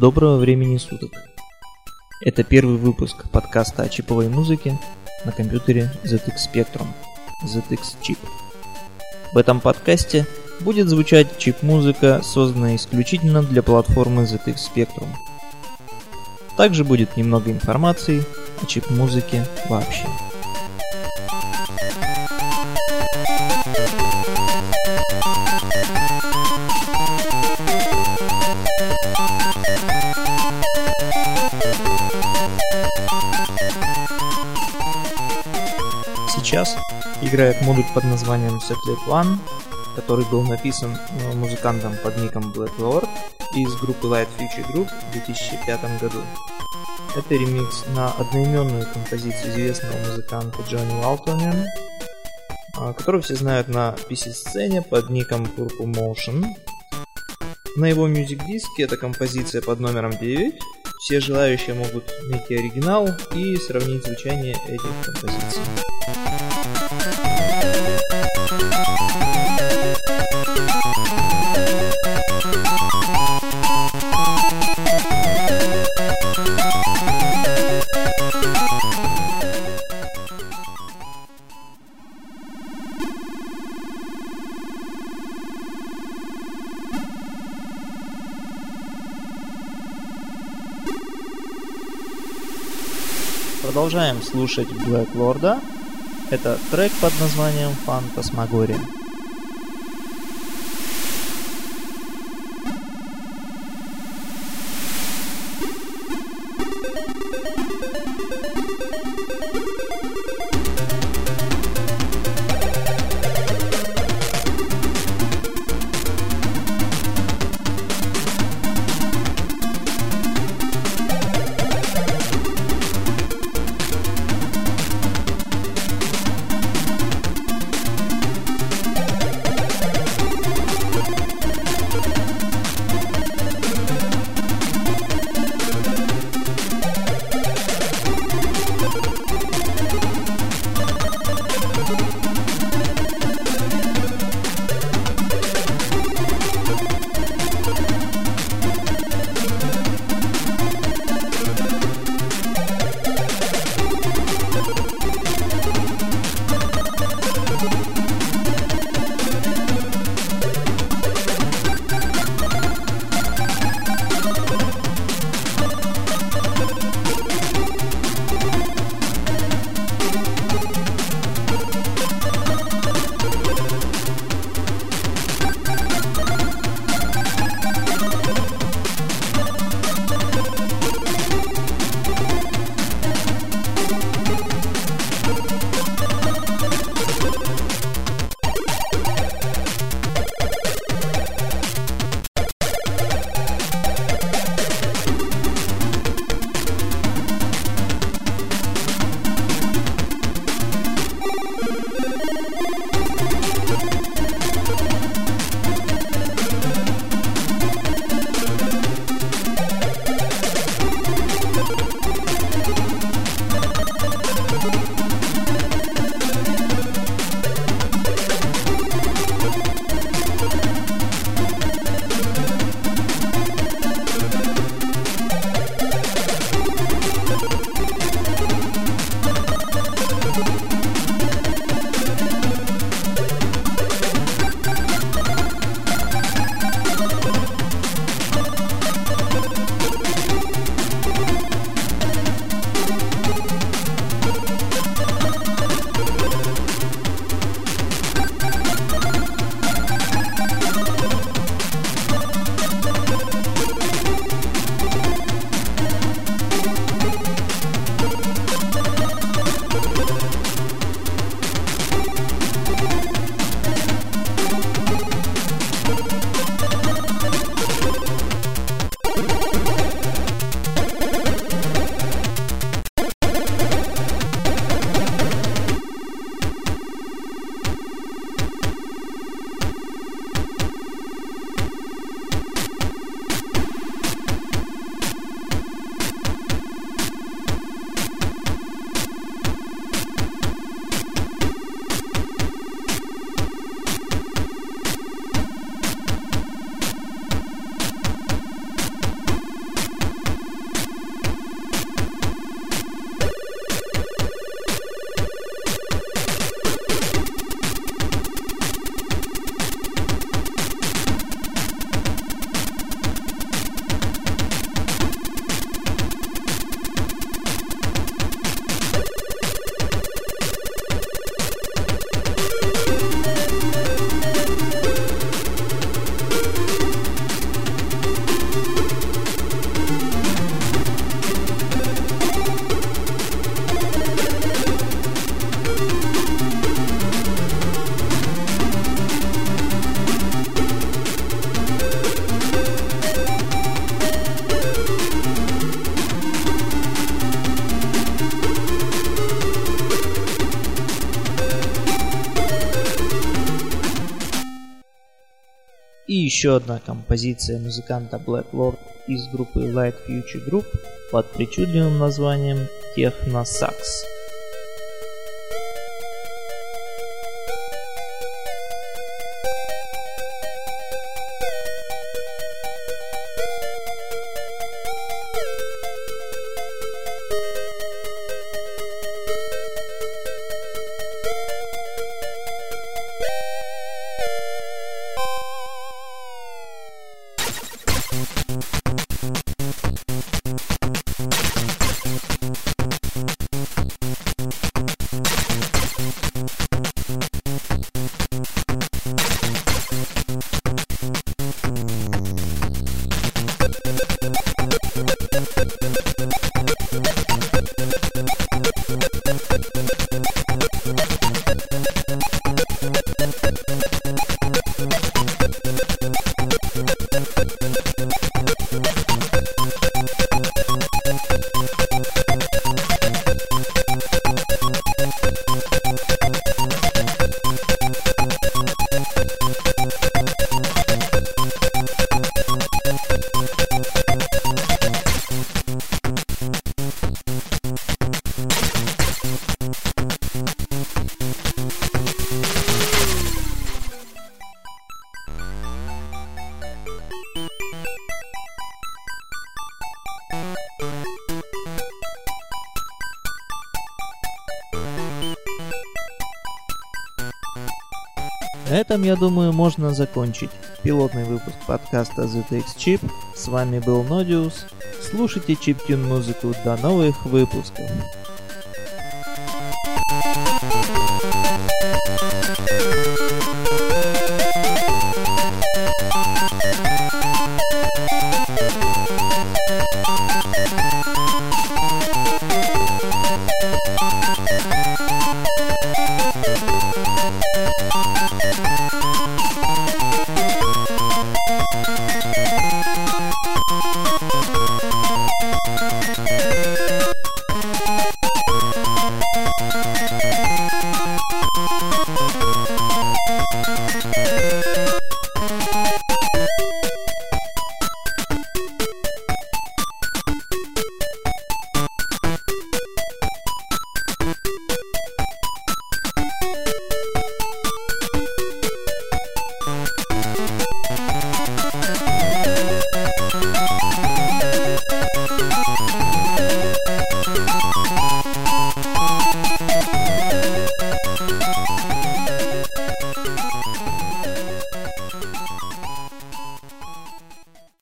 Доброго времени суток. Это первый выпуск подкаста о чиповой музыке на компьютере ZX Spectrum, ZX Chip. В этом подкасте будет звучать чип-музыка, созданная исключительно для платформы ZX Spectrum. Также будет немного информации о чип-музыке вообще. Играет модуль под названием Satellite One, который был написан э, музыкантом под ником Black Lord из группы Light Future Group в 2005 году. Это ремикс на одноименную композицию известного музыканта Джонни Уалтониан, которую все знают на PC-сцене под ником Purple Motion. На его мюзик-диске эта композиция под номером 9. Все желающие могут найти оригинал и сравнить звучание этих композиций. Продолжаем слушать Black Lord. Это трек под названием Фантасмагория. Еще одна композиция музыканта Black Lord из группы Light Future Group под причудливым названием Techno Sax. На этом, я думаю, можно закончить пилотный выпуск подкаста ZX Chip. С вами был Нодиус. Слушайте чиптюн музыку. До новых выпусков.